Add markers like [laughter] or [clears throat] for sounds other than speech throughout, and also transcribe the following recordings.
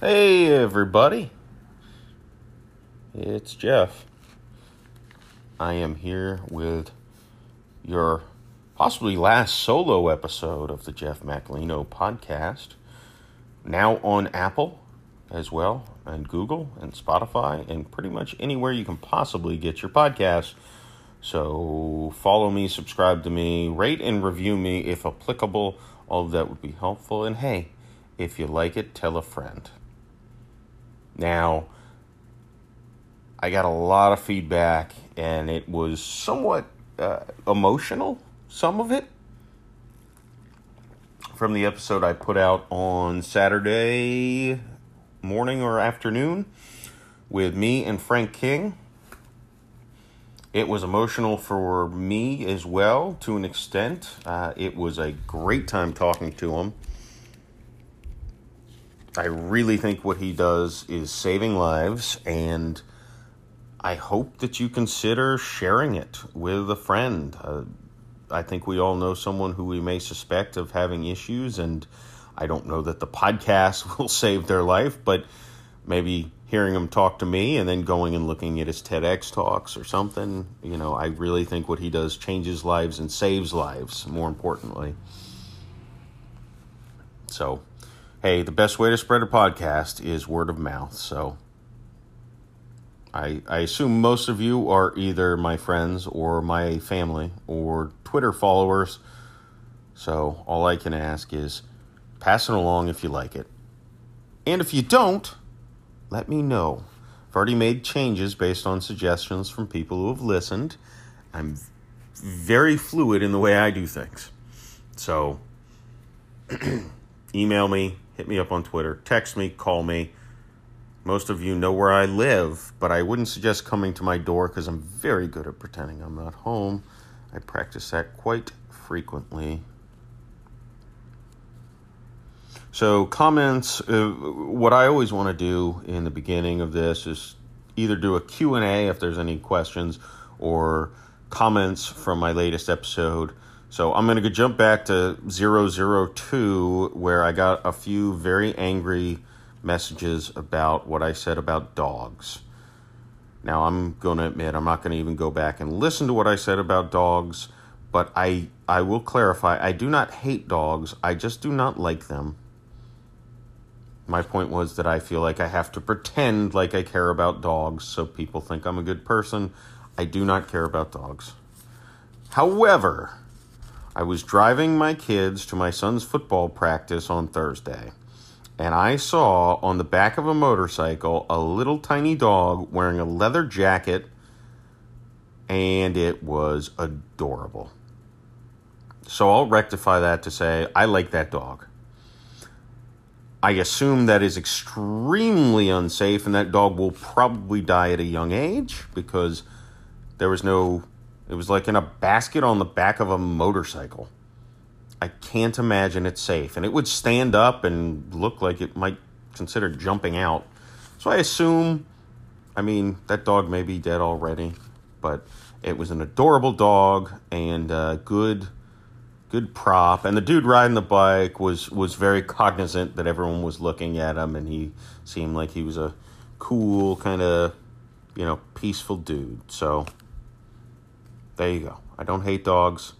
Hey, everybody. It's Jeff. I am here with your possibly last solo episode of the Jeff Macolino podcast. Now on Apple as well, and Google, and Spotify, and pretty much anywhere you can possibly get your podcast. So follow me, subscribe to me, rate and review me if applicable. All of that would be helpful. And hey, if you like it, tell a friend. Now, I got a lot of feedback, and it was somewhat uh, emotional, some of it, from the episode I put out on Saturday morning or afternoon with me and Frank King. It was emotional for me as well, to an extent. Uh, it was a great time talking to him. I really think what he does is saving lives, and I hope that you consider sharing it with a friend. Uh, I think we all know someone who we may suspect of having issues, and I don't know that the podcast [laughs] will save their life, but maybe hearing him talk to me and then going and looking at his TEDx talks or something, you know, I really think what he does changes lives and saves lives, more importantly. So, hey, the best way to spread a podcast is word of mouth. So, I, I assume most of you are either my friends or my family or Twitter followers. So, all I can ask is pass it along if you like it. And if you don't, let me know. I've already made changes based on suggestions from people who have listened. I'm very fluid in the way I do things. So, [clears throat] email me, hit me up on Twitter, text me, call me. Most of you know where I live, but I wouldn't suggest coming to my door because I'm very good at pretending I'm not home. I practice that quite frequently. So comments, uh, what I always want to do in the beginning of this is either do a Q&A if there's any questions or comments from my latest episode. So I'm going to jump back to 002 where I got a few very angry messages about what I said about dogs. Now I'm going to admit I'm not going to even go back and listen to what I said about dogs, but I I will clarify I do not hate dogs. I just do not like them. My point was that I feel like I have to pretend like I care about dogs so people think I'm a good person. I do not care about dogs. However, I was driving my kids to my son's football practice on Thursday, and I saw on the back of a motorcycle a little tiny dog wearing a leather jacket, and it was adorable. So I'll rectify that to say I like that dog. I assume that is extremely unsafe, and that dog will probably die at a young age because there was no, it was like in a basket on the back of a motorcycle. I can't imagine it's safe. And it would stand up and look like it might consider jumping out. So I assume, I mean, that dog may be dead already, but it was an adorable dog and uh, good good prop and the dude riding the bike was was very cognizant that everyone was looking at him and he seemed like he was a cool kind of you know peaceful dude so there you go i don't hate dogs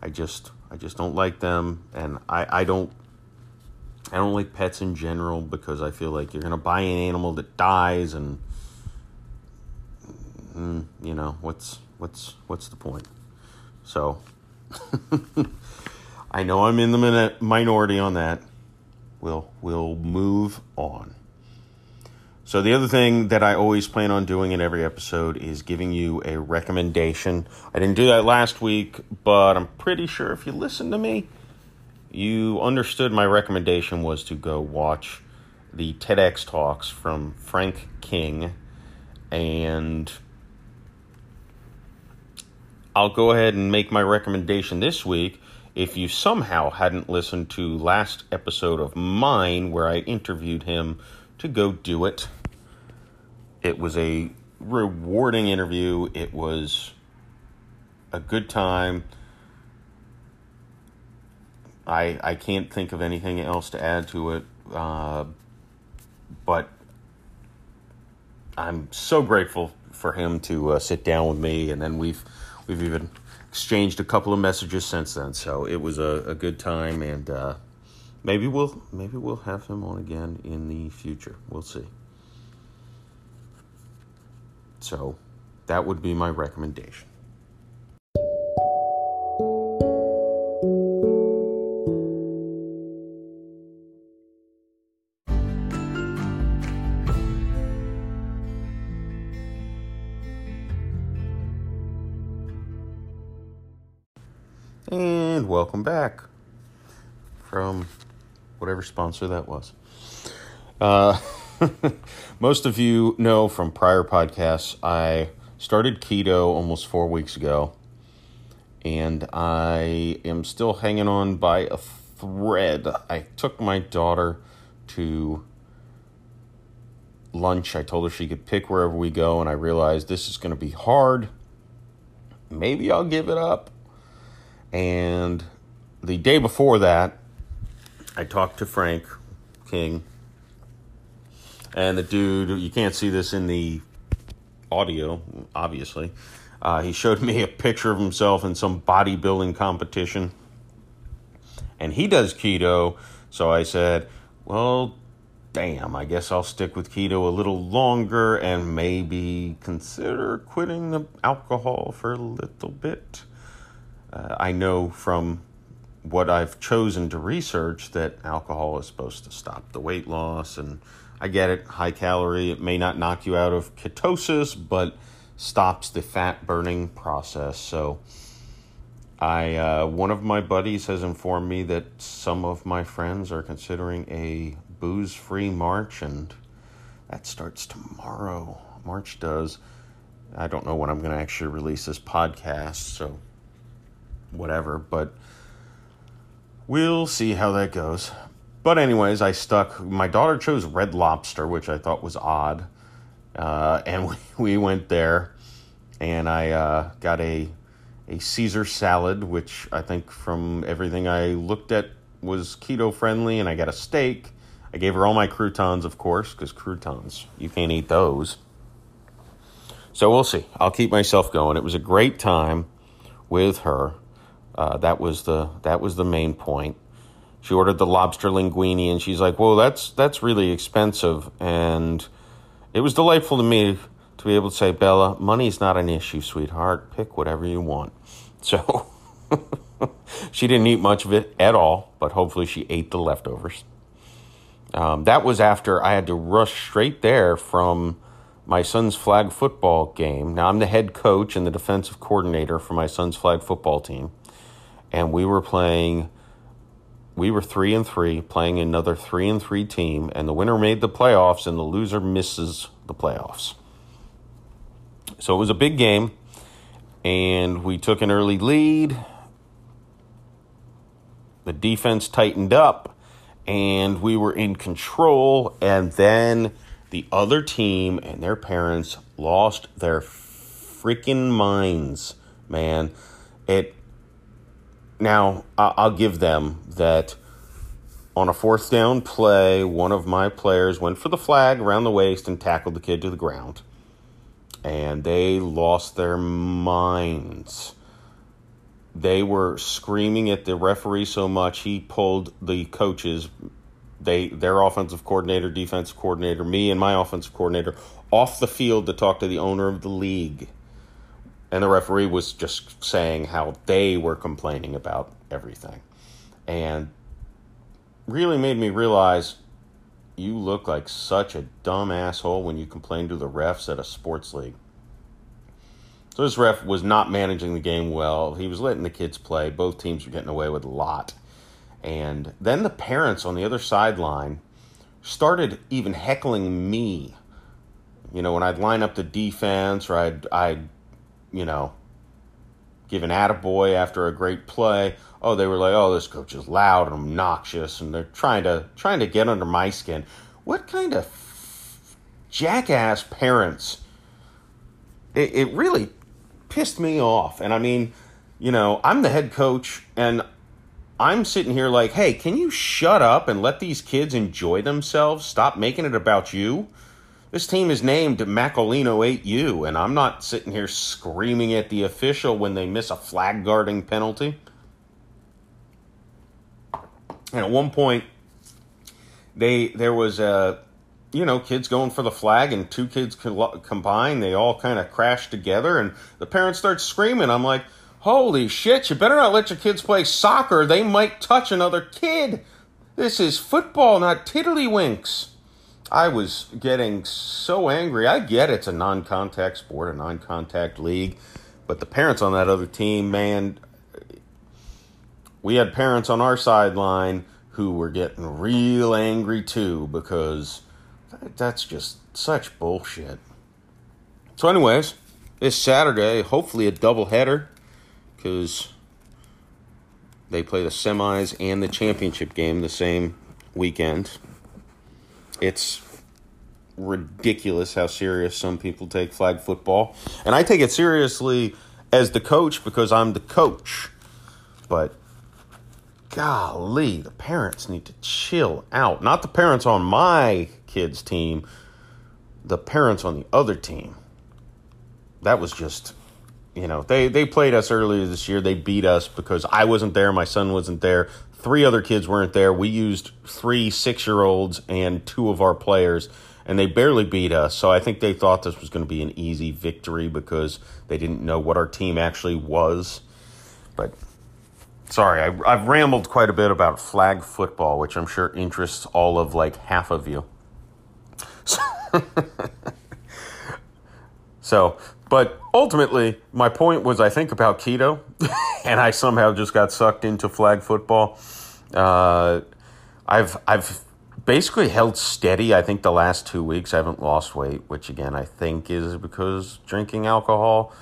i just i just don't like them and i i don't i don't like pets in general because i feel like you're gonna buy an animal that dies and mm, you know what's what's what's the point so [laughs] I know I'm in the minority on that. We'll we'll move on. So the other thing that I always plan on doing in every episode is giving you a recommendation. I didn't do that last week, but I'm pretty sure if you listen to me, you understood my recommendation was to go watch the TEDx talks from Frank King and I'll go ahead and make my recommendation this week. If you somehow hadn't listened to last episode of mine where I interviewed him to go do it, it was a rewarding interview. It was a good time. I I can't think of anything else to add to it. Uh, but I'm so grateful for him to uh, sit down with me, and then we've we've even exchanged a couple of messages since then. So it was a, a good time, and uh, maybe we'll maybe we'll have him on again in the future. We'll see. So that would be my recommendation. And welcome back from whatever sponsor that was. Uh, [laughs] [laughs] most of you know from prior podcasts, I started keto almost four weeks ago, and I am still hanging on by a thread. I took my daughter to lunch. I told her she could pick wherever we go, and I realized this is going to be hard. Maybe I'll give it up and the day before that, I talked to Frank King. And the dude, you can't see this in the audio, obviously. Uh, he showed me a picture of himself in some bodybuilding competition. And he does keto. So I said, well, damn, I guess I'll stick with keto a little longer and maybe consider quitting the alcohol for a little bit. Uh, I know from what I've chosen to research that alcohol is supposed to stop the weight loss, and I get it, high calorie. It may not knock you out of ketosis, but stops the fat burning process. So, I uh, one of my buddies has informed me that some of my friends are considering a booze free march, and that starts tomorrow. March does. I don't know when I'm going to actually release this podcast, so whatever, but we'll see how that goes. But, anyways, I stuck. My daughter chose Red Lobster, which I thought was odd. Uh, and [laughs] we, we went there, and I uh, got a, a Caesar salad, which I think from everything I looked at was keto friendly, and I got a steak. I gave her all my croutons, of course, because croutons, you can't eat those. So we'll see. I'll keep myself going. It was a great time with her. Uh, that was the that was the main point. She ordered the lobster linguine, and she's like, "Well, that's that's really expensive." And it was delightful to me to be able to say, "Bella, money's not an issue, sweetheart. Pick whatever you want." [laughs] So [laughs] she didn't eat much of it at all, but hopefully she ate the leftovers. Um, that was after I had to rush straight there from my son's flag football game. Now I'm the head coach and the defensive coordinator for my son's flag football team and we were playing we were three and three playing another three and three team and the winner made the playoffs and the loser misses the playoffs. So it was a big game and we took an early lead. The defense tightened up and we were in control and then the other team and their parents lost their freaking minds man. It now, I'll give them that on a fourth down play, one of my players went for the flag around the waist and tackled the kid to the ground. And they lost their minds. They were screaming at the referee so much he pulled the coaches, they their offensive coordinator, defensive coordinator, me and my offensive coordinator off the field to talk to the owner of the league and the referee was just saying how they were complaining about everything. And really made me realize you look like such a dumb asshole when you complain to the refs at a sports league. So this ref was not managing the game well. He was letting the kids play. Both teams were getting away with a lot. And then the parents on the other sideline started even heckling me. You know, when I'd line up the defense or I'd I'd you know, give an attaboy after a great play. Oh, they were like, oh, this coach is loud and obnoxious, and they're trying to trying to get under my skin. What kind of jackass parents? It, it really pissed me off. And I mean, you know, I'm the head coach, and I'm sitting here like, hey, can you shut up and let these kids enjoy themselves? Stop making it about you. This team is named Macolino 8U, and I'm not sitting here screaming at the official when they miss a flag guarding penalty. And at one point, they there was a you know kids going for the flag, and two kids combined. They all kind of crashed together, and the parents start screaming. I'm like, holy shit! You better not let your kids play soccer. They might touch another kid. This is football, not tiddlywinks. I was getting so angry. I get it's a non contact sport, a non contact league, but the parents on that other team, man, we had parents on our sideline who were getting real angry too because that's just such bullshit. So, anyways, this Saturday, hopefully a double header because they play the semis and the championship game the same weekend it's ridiculous how serious some people take flag football. And I take it seriously as the coach because I'm the coach. But golly, the parents need to chill out. Not the parents on my kids' team, the parents on the other team. That was just, you know, they, they played us earlier this year. They beat us because I wasn't there, my son wasn't there three other kids weren't there. We used three six year olds and two of our players, and they barely beat us. So I think they thought this was going to be an easy victory because they didn't know what our team actually was. But sorry, I, I've rambled quite a bit about flag football, which I'm sure interests all of like half of you. [laughs] so, but ultimately, my point was I think about keto, [laughs] and I somehow just got sucked into flag football. Uh, I've I've basically held steady. I think the last two weeks I haven't lost weight, which again I think is because drinking alcohol.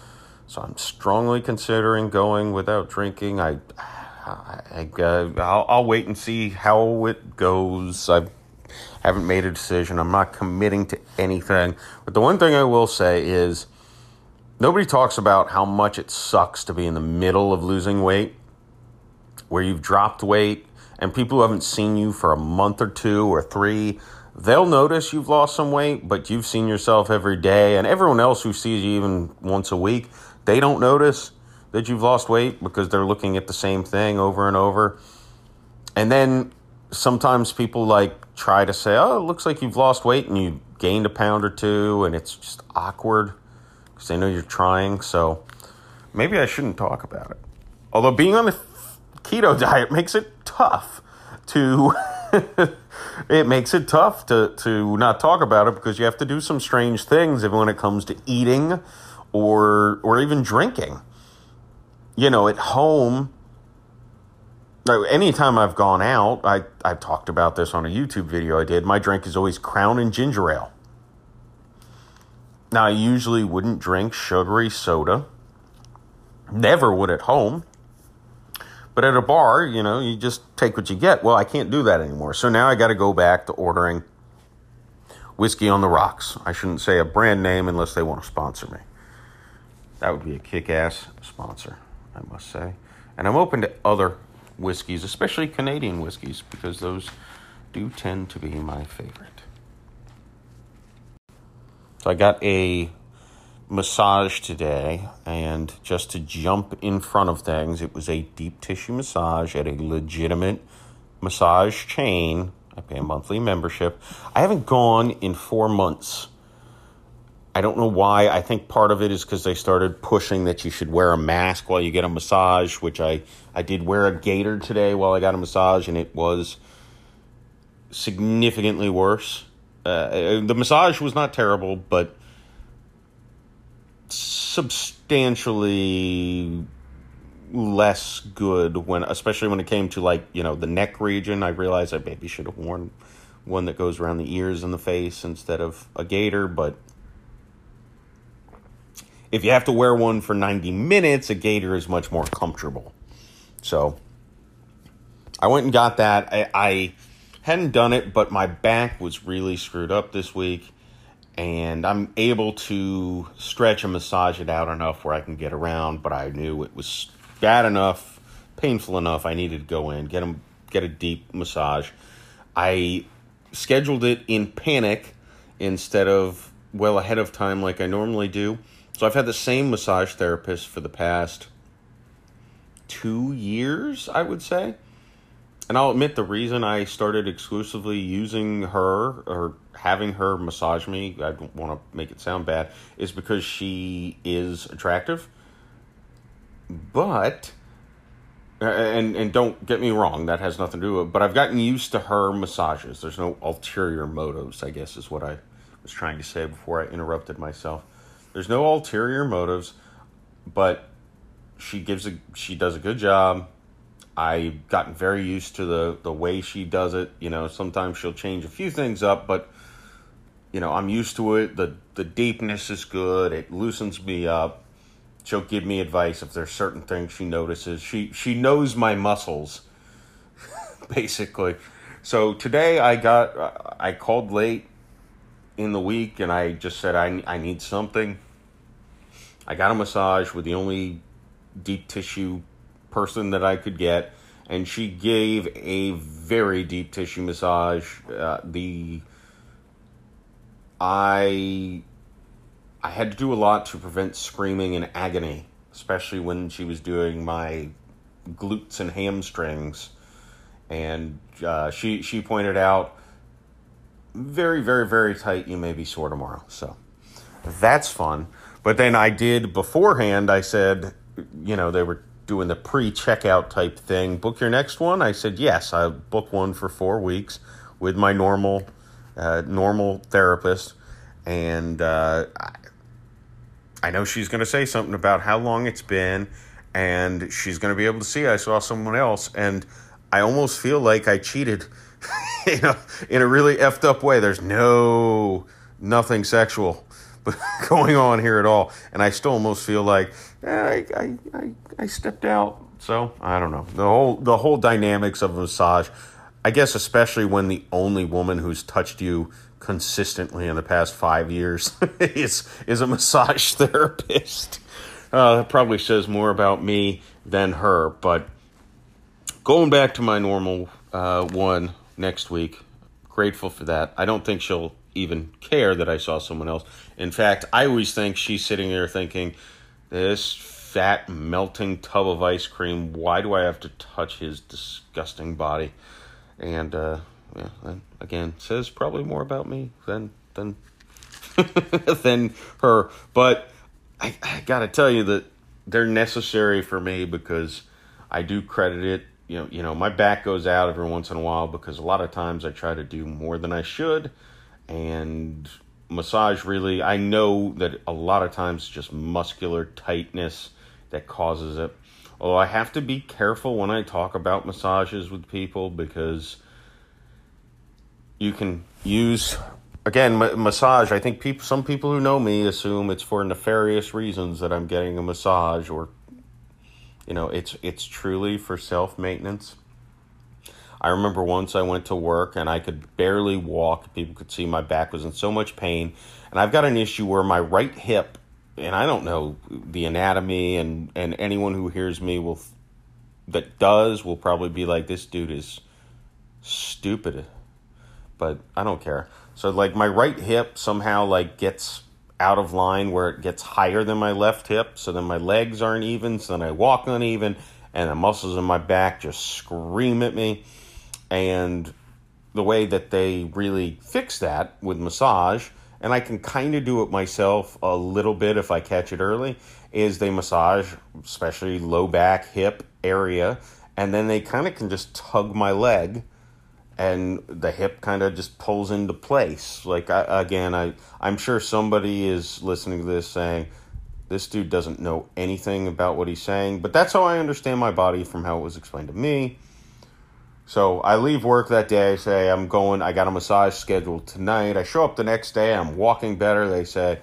So I'm strongly considering going without drinking. I, I, I uh, I'll, I'll wait and see how it goes. I haven't made a decision. I'm not committing to anything. But the one thing I will say is nobody talks about how much it sucks to be in the middle of losing weight, where you've dropped weight and people who haven't seen you for a month or two or three, they'll notice you've lost some weight, but you've seen yourself every day, and everyone else who sees you even once a week, they don't notice that you've lost weight because they're looking at the same thing over and over. And then sometimes people like try to say, "Oh, it looks like you've lost weight and you gained a pound or two, and it's just awkward because they know you're trying. So maybe I shouldn't talk about it. Although being on the keto [laughs] diet makes it tough to [laughs] it makes it tough to to not talk about it because you have to do some strange things even when it comes to eating or or even drinking. You know, at home anytime I've gone out, I I've talked about this on a YouTube video I did. My drink is always Crown and ginger ale. Now I usually wouldn't drink sugary soda. Never would at home. But at a bar, you know, you just take what you get. Well, I can't do that anymore. So now I got to go back to ordering whiskey on the rocks. I shouldn't say a brand name unless they want to sponsor me. That would be a kick ass sponsor, I must say. And I'm open to other whiskeys, especially Canadian whiskeys, because those do tend to be my favorite. So I got a massage today, and just to jump in front of things, it was a deep tissue massage at a legitimate massage chain. I pay a monthly membership. I haven't gone in four months. I don't know why. I think part of it is because they started pushing that you should wear a mask while you get a massage, which I, I did wear a gaiter today while I got a massage, and it was significantly worse. Uh, the massage was not terrible, but substantially less good when especially when it came to like you know the neck region. I realized i maybe should have worn one that goes around the ears and the face instead of a gaiter but if you have to wear one for 90 minutes a gaiter is much more comfortable. So i went and got that. I, I hadn't done it but my back was really screwed up this week and I'm able to stretch and massage it out enough where I can get around, but I knew it was bad enough painful enough. I needed to go in, get him, get a deep massage. I scheduled it in panic instead of well ahead of time like I normally do. So I've had the same massage therapist for the past two years, I would say. And I'll admit the reason I started exclusively using her or having her massage me, I don't want to make it sound bad, is because she is attractive. But and and don't get me wrong, that has nothing to do with it, but I've gotten used to her massages. There's no ulterior motives, I guess is what I was trying to say before I interrupted myself. There's no ulterior motives, but she gives a she does a good job I've gotten very used to the the way she does it. You know, sometimes she'll change a few things up, but you know, I'm used to it. The the deepness is good. It loosens me up. She'll give me advice if there's certain things she notices. She she knows my muscles, [laughs] basically. So today I got I called late in the week and I just said I I need something. I got a massage with the only deep tissue person that I could get, and she gave a very deep tissue massage. Uh, the I I had to do a lot to prevent screaming and agony, especially when she was doing my glutes and hamstrings. And uh, she she pointed out very very very tight. You may be sore tomorrow, so that's fun. But then I did beforehand. I said, you know, they were doing the pre-checkout type thing. Book your next one. I said yes. I book one for four weeks with my normal uh, normal therapist, and uh, I, know she's going to say something about how long it's been, and she's going to be able to see I saw someone else, and I almost feel like I cheated, [laughs] you know, in a really effed up way. There's no nothing sexual [laughs] going on here at all, and I still almost feel like eh, I, I, I, I stepped out. So I don't know the whole the whole dynamics of a massage. I guess especially when the only woman who's touched you consistently in the past five years [laughs] is is a massage [laughs] therapist. Uh, that probably says more about me than her. But going back to my normal uh, one next week, grateful for that. I don't think she'll even care that I saw someone else. In fact, I always think she's sitting there thinking, this fat melting tub of ice cream, why do I have to touch his disgusting body? And uh, yeah, again, says probably more about me than than [laughs] than her. But I, I got to tell you that they're necessary for me because I do credit it. You know, you know, my back goes out every once in a while because a lot of times I try to do more than I should and massage really i know that a lot of times just muscular tightness that causes it. Although i have to be careful when i talk about massages with people because you can use again massage. I think people some people who know me assume it's for nefarious reasons that i'm getting a massage or you know it's it's truly for self maintenance I remember once I went to work and I could barely walk. People could see my back was in so much pain. And I've got an issue where my right hip, and I don't know the anatomy, and, and anyone who hears me will, that does, will probably be like, this dude is stupid. But I don't care. So, like, my right hip somehow, like, gets out of line where it gets higher than my left hip. So then my legs aren't even. So then I walk uneven, and the muscles in my back just scream at me and the way that they really fix that with massage, and I can kind of do it myself a little bit if I catch it early, is they massage, especially low back, hip area, and then they kind of can just tug my leg and the hip kind of just pulls into place. Like I, again, I I'm sure somebody is listening to this saying, "This dude doesn't know anything about what he's saying," but that's how I understand my body from how it was explained to me. So I leave work that day. I say I'm going. I got a massage scheduled tonight. I show up the next day. I'm walking better. They say,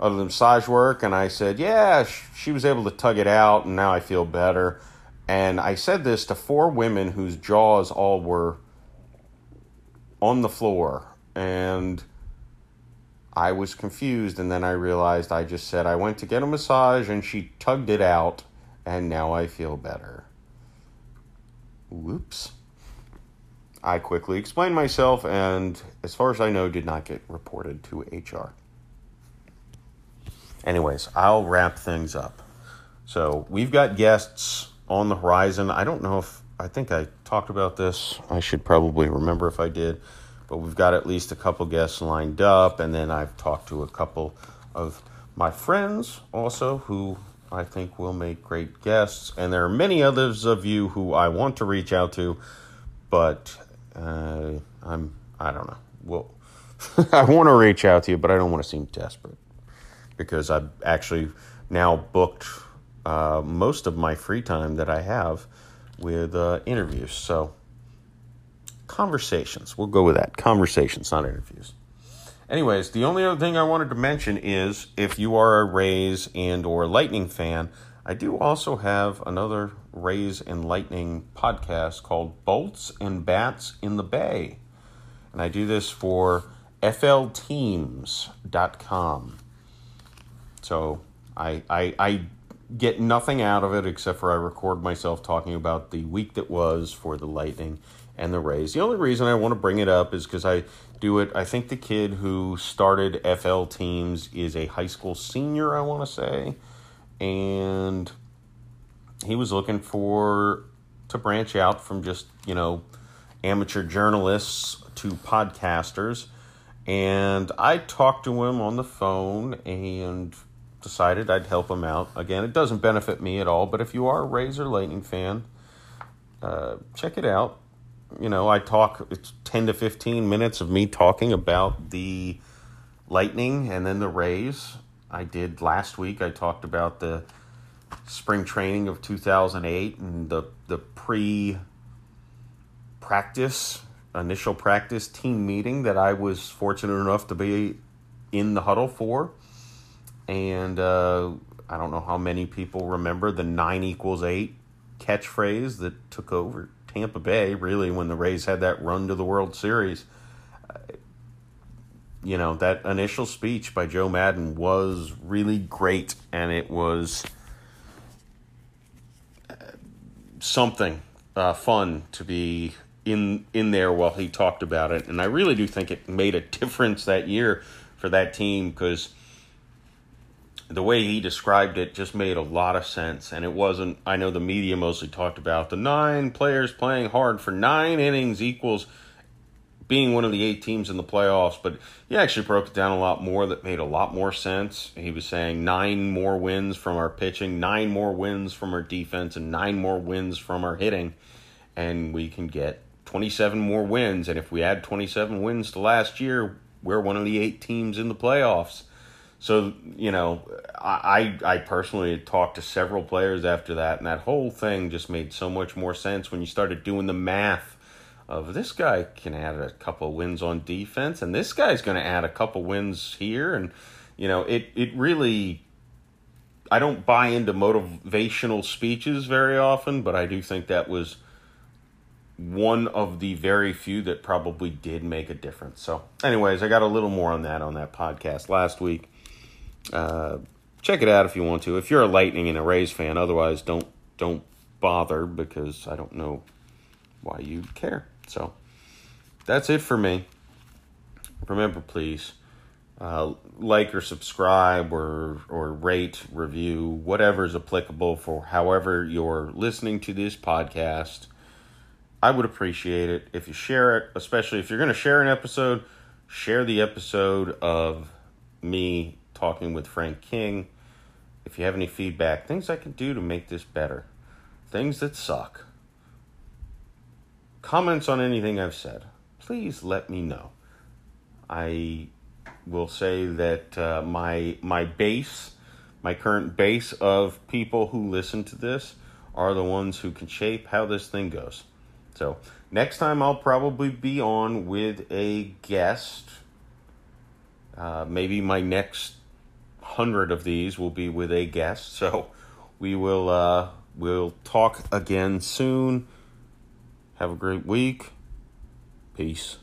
other than massage work," and I said, "Yeah." She was able to tug it out, and now I feel better. And I said this to four women whose jaws all were on the floor, and I was confused. And then I realized I just said I went to get a massage, and she tugged it out, and now I feel better. Whoops. I quickly explained myself, and as far as I know, did not get reported to HR. Anyways, I'll wrap things up. So we've got guests on the horizon. I don't know if I think I talked about this. I should probably remember if I did, but we've got at least a couple guests lined up, and then I've talked to a couple of my friends also who I think will make great guests, and there are many others of you who I want to reach out to, but uh, I'm I don't know. Well, [laughs] I want to reach out to you, but I don't want to seem desperate because I've actually now booked uh, most of my free time that I have with uh, interviews. So conversations. We'll go with that. Conversations, not interviews. Anyways, the only other thing I wanted to mention is if you are a Rays and or Lightning fan, I do also have another Rays and Lightning podcast called Bolts and Bats in the Bay. And I do this for flteams.com. So I, I, I get nothing out of it except for I record myself talking about the week that was for the Lightning and the Rays. The only reason I want to bring it up is because I do it. I think the kid who started FL teams is a high school senior, I want to say. And he was looking for to branch out from just, you know, amateur journalists to podcasters. And I talked to him on the phone and decided I'd help him out. Again, it doesn't benefit me at all, but if you are a Rays or Lightning fan, uh, check it out. You know, I talk, it's 10 to 15 minutes of me talking about the Lightning and then the Rays. I did last week, I talked about the spring training of 2008 and the, the pre practice, initial practice team meeting that I was fortunate enough to be in the huddle for and uh, I don't know how many people remember the nine equals eight catchphrase that took over Tampa Bay, really, when the Rays had that run to the World Series. You know, that initial speech by Joe Maddon was really great, and it was uh, something uh, fun to be in in there while he talked about it. And I really do think it made a [laughs] difference that year for that team because the way he described it just made a lot of sense. And it wasn't, I know the media mostly talked about the nine players playing hard for nine innings equals being one of the eight teams in the playoffs, but he actually broke it down a lot more that made a lot more sense. He was saying nine more wins from our pitching, nine more wins from our defense, and nine more wins from our hitting, and we can get 27 more wins. And if we add 27 wins to last year, we're one of the eight teams in the playoffs. So you know, I I personally talked to several players after that, and that whole thing just made so much more sense when you started doing the math of this guy can add a couple wins on defense, and this guy's going to add a couple wins here, and you know, it it really. I don't buy into motivational speeches very often, but I do think that was one of the very few that probably did make a difference. So, anyways, I got a little more on that on that podcast last week. Uh, check it out if you want to. If you're a Lightning and a Rays fan, otherwise don't don't bother because I don't know why you care. So that's it for me. Remember, please uh, like or subscribe or or rate, review, whatever is applicable for however you're listening to this podcast. I would appreciate it if you share it, especially if you're going to share an episode. Share the episode of me talking with Frank King. If you have any feedback, things I can do to make this better, things that suck, comments on anything I've said, please let me know. I will say that uh, my my base, my current base of people who listen to this are the ones who can shape how this thing goes. So next time I'll probably be on with a guest. Uh, maybe my next hundred of these will be with a guest. So we will uh, we'll talk again soon. Have a great week. Peace.